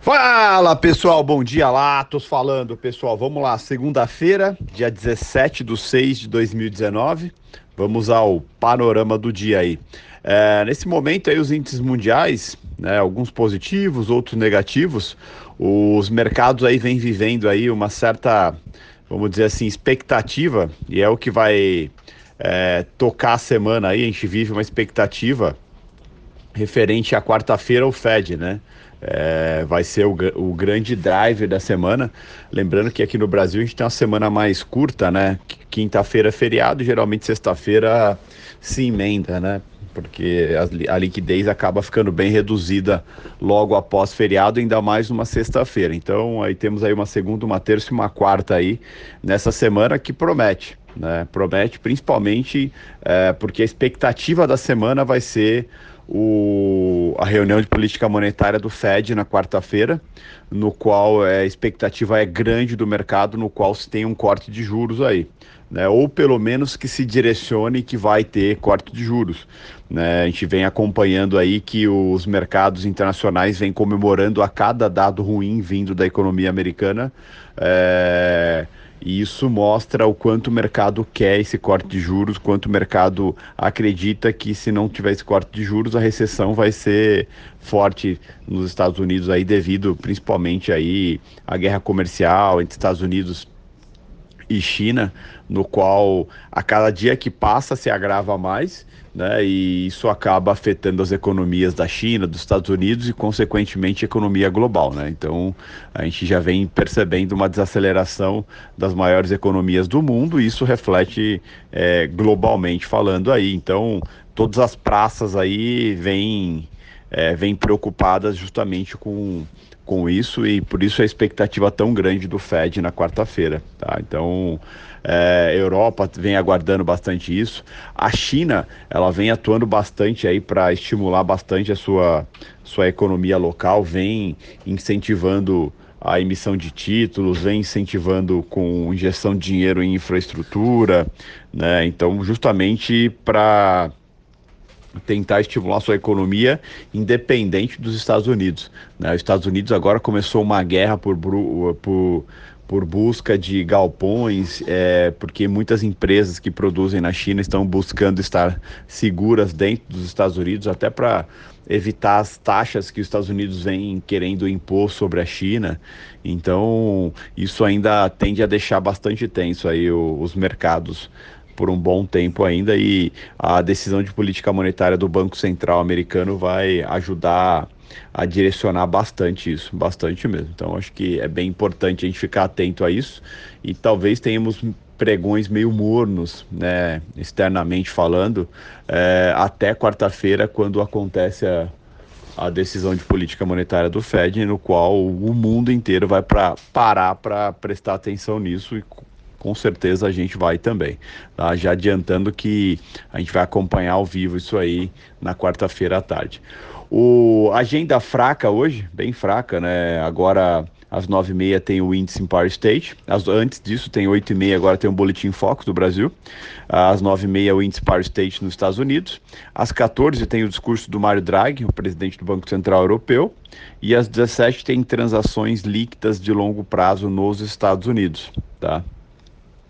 Fala pessoal, bom dia lá, tô falando pessoal, vamos lá, segunda-feira, dia 17 de 6 de 2019, vamos ao panorama do dia aí. É, nesse momento aí os índices mundiais, né, alguns positivos, outros negativos, os mercados aí vêm vivendo aí uma certa, vamos dizer assim, expectativa, e é o que vai é, tocar a semana aí, a gente vive uma expectativa referente à quarta-feira o Fed, né? É, vai ser o, o grande driver da semana. Lembrando que aqui no Brasil a gente tem uma semana mais curta, né? Quinta-feira é feriado, geralmente sexta-feira se emenda, né? Porque a, a, liquidez acaba ficando bem reduzida logo após feriado, ainda mais numa sexta-feira. Então aí temos aí uma segunda, uma terça e uma quarta aí nessa semana que promete. Né? Promete principalmente é, porque a expectativa da semana vai ser o, a reunião de política monetária do Fed na quarta-feira, no qual é, a expectativa é grande do mercado, no qual se tem um corte de juros aí. Né, ou pelo menos que se direcione que vai ter corte de juros. Né? A gente vem acompanhando aí que os mercados internacionais vêm comemorando a cada dado ruim vindo da economia americana. É e isso mostra o quanto o mercado quer esse corte de juros, quanto o mercado acredita que se não tiver esse corte de juros, a recessão vai ser forte nos Estados Unidos aí devido principalmente aí à guerra comercial entre Estados Unidos e China, no qual a cada dia que passa se agrava mais né? E isso acaba afetando as economias da China, dos Estados Unidos e, consequentemente, a economia global, né? Então, a gente já vem percebendo uma desaceleração das maiores economias do mundo e isso reflete é, globalmente falando aí. Então, todas as praças aí vêm, é, vêm preocupadas justamente com com isso e por isso a expectativa tão grande do Fed na quarta-feira, tá? Então, é, Europa vem aguardando bastante isso. A China, ela vem atuando bastante aí para estimular bastante a sua, sua economia local, vem incentivando a emissão de títulos, vem incentivando com injeção de dinheiro em infraestrutura, né? Então, justamente para tentar estimular sua economia independente dos Estados Unidos. Né? Os Estados Unidos agora começou uma guerra por, por, por busca de galpões, é, porque muitas empresas que produzem na China estão buscando estar seguras dentro dos Estados Unidos, até para evitar as taxas que os Estados Unidos vêm querendo impor sobre a China. Então, isso ainda tende a deixar bastante tenso aí os mercados por um bom tempo ainda e a decisão de política monetária do Banco Central americano vai ajudar a direcionar bastante isso, bastante mesmo. Então acho que é bem importante a gente ficar atento a isso e talvez tenhamos pregões meio mornos, né, externamente falando, é, até quarta-feira, quando acontece a, a decisão de política monetária do Fed, no qual o mundo inteiro vai para parar para prestar atenção nisso e com certeza a gente vai também. Tá? Já adiantando que a gente vai acompanhar ao vivo isso aí na quarta-feira à tarde. O agenda fraca hoje, bem fraca, né? Agora às nove e meia tem o índice Empire State. As, antes disso tem oito e meia, agora tem o Boletim Focus do Brasil. Às nove e meia o índice Empire State nos Estados Unidos. Às 14 tem o discurso do Mário Draghi, o presidente do Banco Central Europeu. E às 17 tem transações líquidas de longo prazo nos Estados Unidos, tá?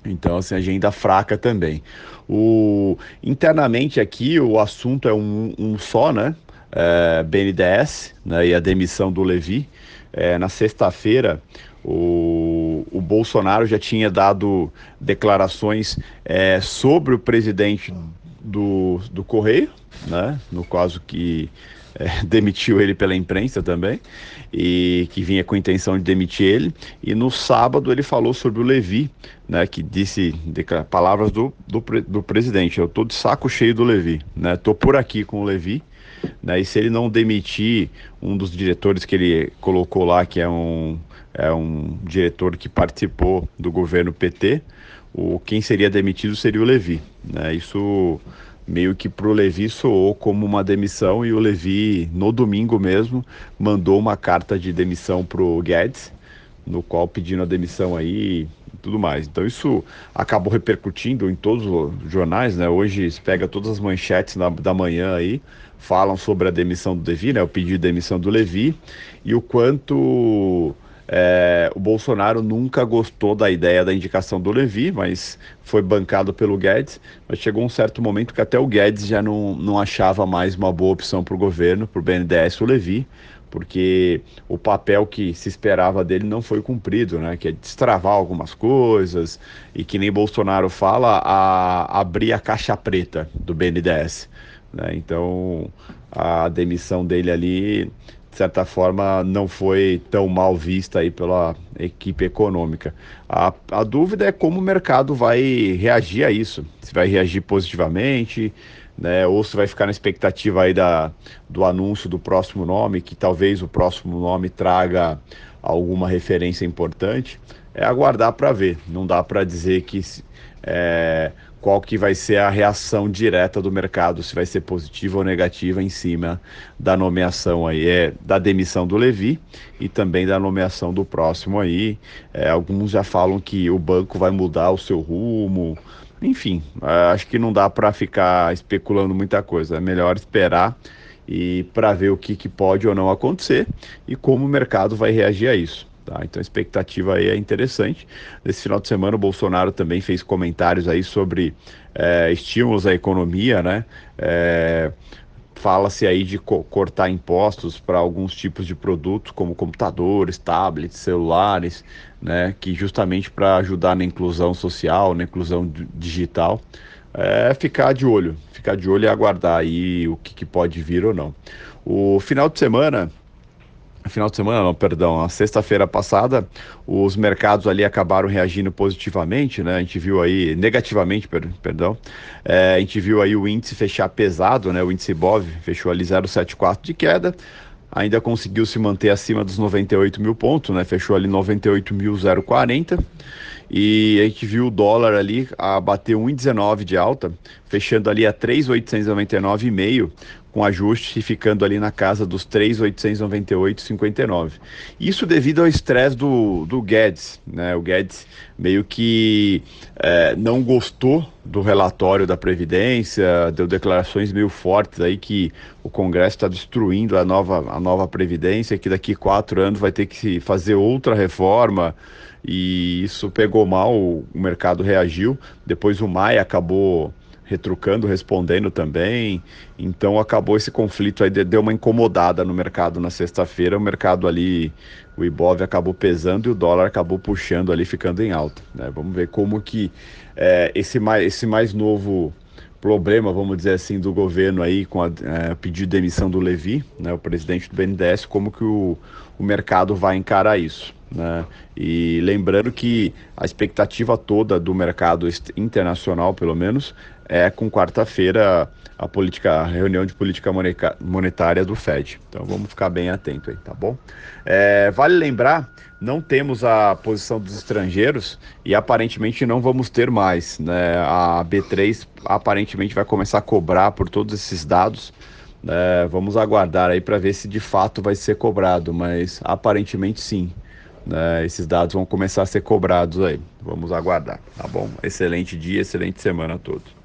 Então, assim, agenda fraca também. O, internamente aqui, o assunto é um, um só, né? É, BNDES né, e a demissão do Levi. É, na sexta-feira, o, o Bolsonaro já tinha dado declarações é, sobre o presidente do, do Correio, né? No caso que é, demitiu ele pela imprensa também, e que vinha com intenção de demitir ele. E no sábado ele falou sobre o Levi, né, que disse de, palavras do, do, do presidente: Eu estou de saco cheio do Levi, né, estou por aqui com o Levi. Né, e se ele não demitir um dos diretores que ele colocou lá, que é um, é um diretor que participou do governo PT, o, quem seria demitido seria o Levi. Né, isso meio que pro Levi soou como uma demissão e o Levi, no domingo mesmo, mandou uma carta de demissão pro Guedes, no qual pedindo a demissão aí tudo mais. Então isso acabou repercutindo em todos os jornais, né? Hoje se pega todas as manchetes da, da manhã aí, falam sobre a demissão do Levi, né? O pedido de demissão do Levi e o quanto é, o Bolsonaro nunca gostou da ideia da indicação do Levi, mas foi bancado pelo Guedes. Mas chegou um certo momento que até o Guedes já não, não achava mais uma boa opção para o governo, para o BNDES o Levi, porque o papel que se esperava dele não foi cumprido, né? Que é destravar algumas coisas e que nem Bolsonaro fala, a, abrir a caixa preta do BNDES. Né? Então a demissão dele ali certa forma, não foi tão mal vista aí pela equipe econômica. A, a dúvida é como o mercado vai reagir a isso. Se vai reagir positivamente, né, ou se vai ficar na expectativa aí da, do anúncio do próximo nome, que talvez o próximo nome traga alguma referência importante. É aguardar para ver. Não dá para dizer que é, qual que vai ser a reação direta do mercado, se vai ser positiva ou negativa em cima da nomeação aí, é, da demissão do Levi e também da nomeação do próximo aí. É, alguns já falam que o banco vai mudar o seu rumo, enfim, é, acho que não dá para ficar especulando muita coisa, é melhor esperar e para ver o que, que pode ou não acontecer e como o mercado vai reagir a isso. Tá? Então a expectativa aí é interessante. Nesse final de semana o Bolsonaro também fez comentários aí sobre é, estímulos à economia, né? É, Fala-se aí de co cortar impostos para alguns tipos de produtos, como computadores, tablets, celulares, né? Que justamente para ajudar na inclusão social, na inclusão digital. É ficar de olho, ficar de olho e aguardar aí o que, que pode vir ou não. O final de semana final de semana, não, perdão, a sexta-feira passada, os mercados ali acabaram reagindo positivamente, né? A gente viu aí, negativamente, per, perdão, é, a gente viu aí o índice fechar pesado, né? O índice BOV fechou ali 0,74 de queda, ainda conseguiu se manter acima dos 98 mil pontos, né? Fechou ali 98.040 e a gente viu o dólar ali a bater 1,19 de alta, fechando ali a 3,899,5 com ajuste ficando ali na casa dos 3,898,59. Isso devido ao estresse do, do Guedes, né? O Guedes meio que é, não gostou do relatório da Previdência, deu declarações meio fortes aí que o Congresso está destruindo a nova, a nova Previdência, que daqui quatro anos vai ter que fazer outra reforma e isso pegou mal, o mercado reagiu. Depois o Maia acabou retrucando, respondendo também. Então acabou esse conflito aí, deu uma incomodada no mercado na sexta-feira. O mercado ali, o Ibov acabou pesando e o dólar acabou puxando ali, ficando em alta. Né? Vamos ver como que é, esse, mais, esse mais novo problema, vamos dizer assim, do governo aí com a é, pedido de demissão do Levi, né, o presidente do BNDES, como que o, o mercado vai encarar isso. Né? E lembrando que a expectativa toda do mercado internacional, pelo menos, é com quarta-feira a política, a reunião de política monetária do Fed. Então vamos ficar bem atento aí, tá bom? É, vale lembrar, não temos a posição dos estrangeiros e aparentemente não vamos ter mais. Né? A B3 aparentemente vai começar a cobrar por todos esses dados. É, vamos aguardar aí para ver se de fato vai ser cobrado, mas aparentemente sim. Né, esses dados vão começar a ser cobrados aí. Vamos aguardar, tá bom? Excelente dia, excelente semana a todos.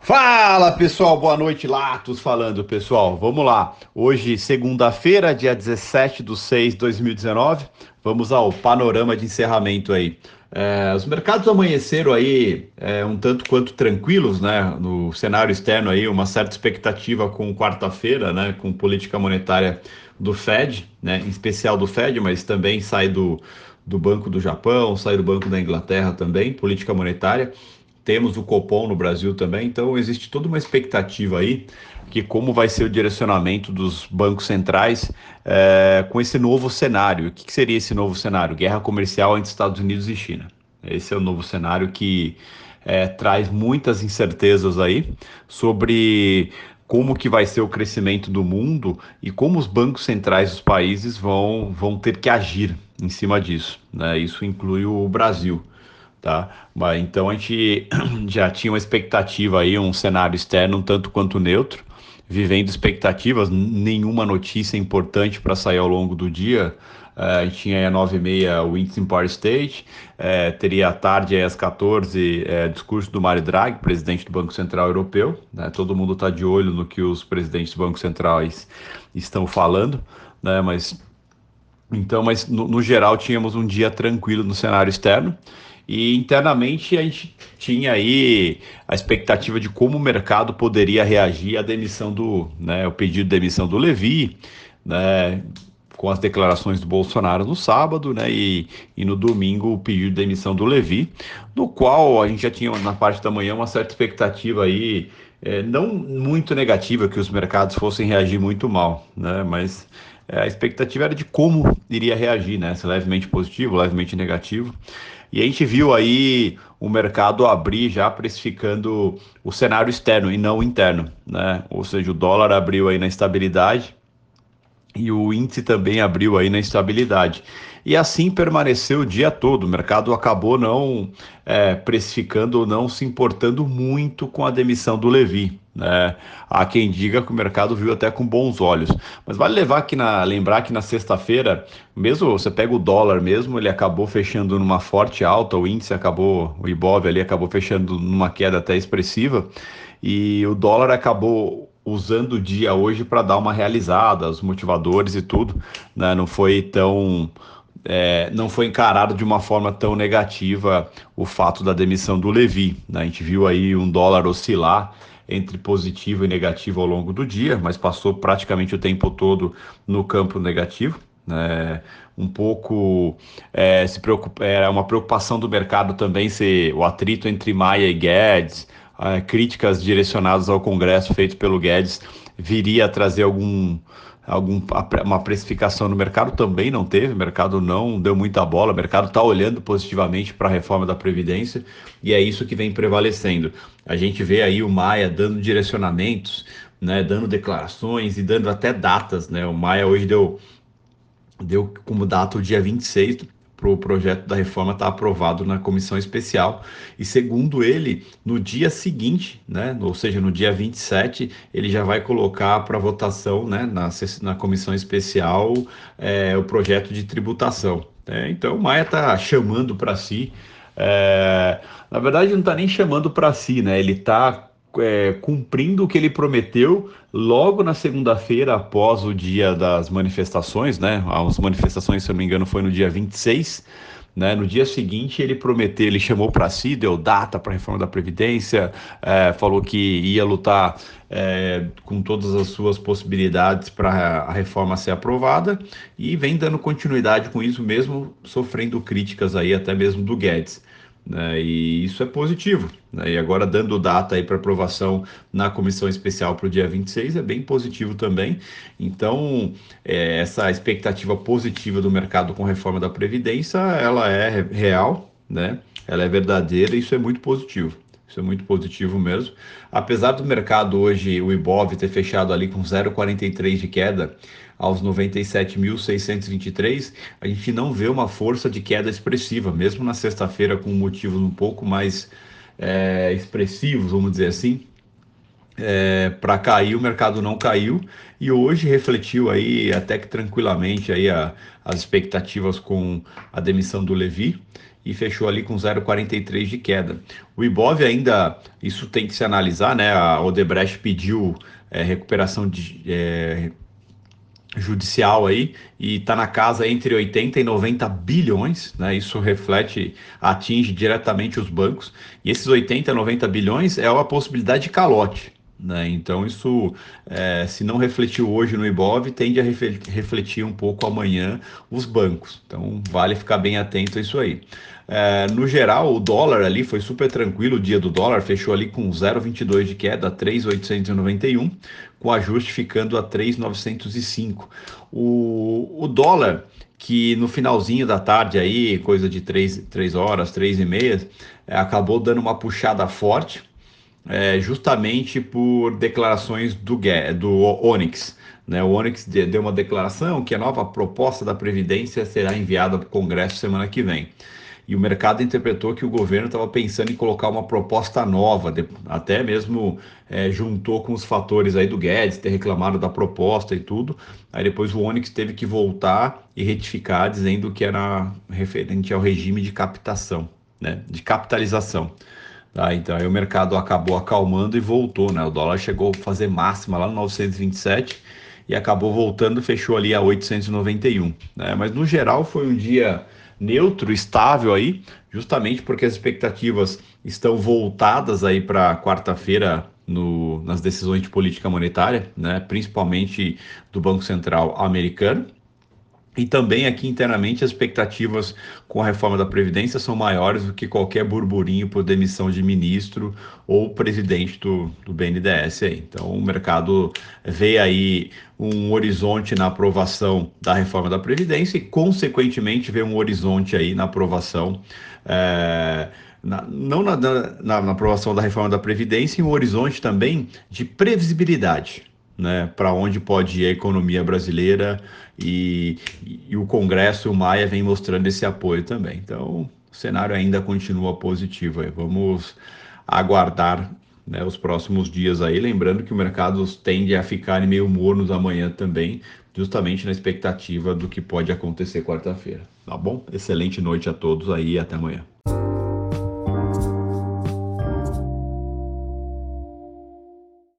Fala pessoal, boa noite, Latos falando pessoal. Vamos lá, hoje, segunda-feira, dia 17 de 6 de 2019, vamos ao panorama de encerramento aí. É, os mercados amanheceram aí é, um tanto quanto tranquilos, né? No cenário externo aí, uma certa expectativa com quarta-feira, né? Com política monetária do Fed, né? Em especial do Fed, mas também sai do, do Banco do Japão, sai do Banco da Inglaterra também, política monetária. Temos o Copom no Brasil também, então existe toda uma expectativa aí que como vai ser o direcionamento dos bancos centrais é, com esse novo cenário. O que, que seria esse novo cenário? Guerra comercial entre Estados Unidos e China. Esse é o novo cenário que é, traz muitas incertezas aí sobre como que vai ser o crescimento do mundo e como os bancos centrais dos países vão, vão ter que agir em cima disso. Né? Isso inclui o Brasil tá? Mas então a gente já tinha uma expectativa aí, um cenário externo um tanto quanto neutro, vivendo expectativas, nenhuma notícia importante para sair ao longo do dia É, a gente tinha às 9h30 o índice Empire State, é, teria à tarde às 14 é, discurso do Mário Draghi, presidente do Banco Central Europeu. Né? Todo mundo está de olho no que os presidentes dos bancos centrais estão falando, né? mas então, mas no, no geral tínhamos um dia tranquilo no cenário externo. E internamente a gente tinha aí a expectativa de como o mercado poderia reagir à demissão do, né, o pedido de demissão do Levi, né, com as declarações do Bolsonaro no sábado, né, e, e no domingo o pedido de demissão do Levi, no qual a gente já tinha na parte da manhã uma certa expectativa aí, é, não muito negativa que os mercados fossem reagir muito mal, né, mas é, a expectativa era de como iria reagir, né, se levemente positivo, levemente negativo. E a gente viu aí o mercado abrir já precificando o cenário externo e não interno, né? Ou seja, o dólar abriu aí na estabilidade e o índice também abriu aí na estabilidade. E assim permaneceu o dia todo. O mercado acabou não é, precificando ou não se importando muito com a demissão do Levi. Né? Há quem diga que o mercado viu até com bons olhos. Mas vale levar que na, lembrar que na sexta-feira, mesmo você pega o dólar mesmo, ele acabou fechando numa forte alta, o índice acabou, o Ibov ali acabou fechando numa queda até expressiva, e o dólar acabou usando o dia hoje para dar uma realizada, os motivadores e tudo, né? Não foi tão é, não foi encarado de uma forma tão negativa o fato da demissão do Levi. Né? A gente viu aí um dólar oscilar entre positivo e negativo ao longo do dia, mas passou praticamente o tempo todo no campo negativo. Né? Um pouco é, se preocupa, era uma preocupação do mercado também ser o atrito entre Maia e Guedes, é, críticas direcionadas ao Congresso feitas pelo Guedes viria a trazer algum algum, uma precificação no mercado também não teve, o mercado não deu muita bola, o mercado está olhando positivamente para a reforma da Previdência e é isso que vem prevalecendo. A gente vê aí o Maia dando direcionamentos, né, dando declarações e dando até datas, né? O Maia hoje deu, deu como data o dia 26 o projeto da reforma estar tá aprovado na comissão especial. E segundo ele, no dia seguinte, né, ou seja, no dia 27, ele já vai colocar para votação né, na, na comissão especial é, o projeto de tributação. É, então o Maia está chamando para si. É, na verdade, não está nem chamando para si, né? Ele está é, cumprindo o que ele prometeu logo na segunda-feira, após o dia das manifestações, né? As manifestações, se eu não me engano, foi no dia 26. Né? No dia seguinte, ele prometeu, ele chamou para si, deu data para a reforma da Previdência, é, falou que ia lutar é, com todas as suas possibilidades para a reforma ser aprovada e vem dando continuidade com isso, mesmo sofrendo críticas aí, até mesmo do Guedes. Né? E isso é positivo. Né? E agora, dando data aí para aprovação na comissão especial para o dia 26, é bem positivo também. Então, é, essa expectativa positiva do mercado com reforma da Previdência, ela é real, né? ela é verdadeira e isso é muito positivo. Isso é muito positivo mesmo. Apesar do mercado hoje, o Ibov ter fechado ali com 0,43 de queda, aos 97.623, a gente não vê uma força de queda expressiva, mesmo na sexta-feira com motivos um pouco mais é, expressivos, vamos dizer assim. É, para cair, o mercado não caiu e hoje refletiu aí até que tranquilamente aí a, as expectativas com a demissão do Levi e fechou ali com 0,43 de queda. O Ibov ainda, isso tem que se analisar, né? A Odebrecht pediu é, recuperação de é, judicial aí e está na casa entre 80 e 90 bilhões, né? Isso reflete, atinge diretamente os bancos. E esses 80, 90 bilhões é uma possibilidade de calote. Né? Então, isso, é, se não refletiu hoje no Ibov, tende a refletir um pouco amanhã os bancos. Então, vale ficar bem atento a isso aí. É, no geral, o dólar ali foi super tranquilo. O dia do dólar fechou ali com 0,22 de queda, 3,891, com ajuste ficando a 3,905. O, o dólar que no finalzinho da tarde aí, coisa de 3, 3 horas, 3 e meia, é, acabou dando uma puxada forte, é, justamente por declarações do, do Onyx. Né? O Onyx deu uma declaração que a nova proposta da Previdência será enviada para o Congresso semana que vem. e o mercado interpretou que o governo estava pensando em colocar uma proposta nova, até mesmo é, juntou com os fatores aí do Guedes ter reclamado da proposta e tudo. Aí depois o Onyx teve que voltar e retificar, dizendo que era referente ao regime de captação, né, de capitalização. Tá, então aí o mercado acabou acalmando e voltou, né? O dólar chegou a fazer máxima lá no 927 e acabou voltando, fechou ali a 891. Né? Mas no geral foi um dia neutro, estável aí, justamente porque as expectativas estão voltadas aí para quarta-feira nas decisões de política monetária, né, principalmente do Banco Central americano. E também aqui internamente as expectativas com a reforma da Previdência são maiores do que qualquer burburinho por demissão de ministro ou presidente do, do BNDES. Então o mercado vê aí um horizonte na aprovação da reforma da Previdência e, consequentemente, vê um horizonte aí na aprovação. É, na, não na, na, na aprovação da reforma da Previdência, e um horizonte também de previsibilidade né, para onde pode ir a economia brasileira e, e, o Congresso, o Maia, vem mostrando esse apoio também. Então, o cenário ainda continua positivo. Aí. Vamos aguardar né, os próximos dias aí, lembrando que o mercado tende a ficar meio mornos amanhã também, justamente na expectativa do que pode acontecer quarta-feira. Tá bom? Excelente noite a todos aí e até amanhã.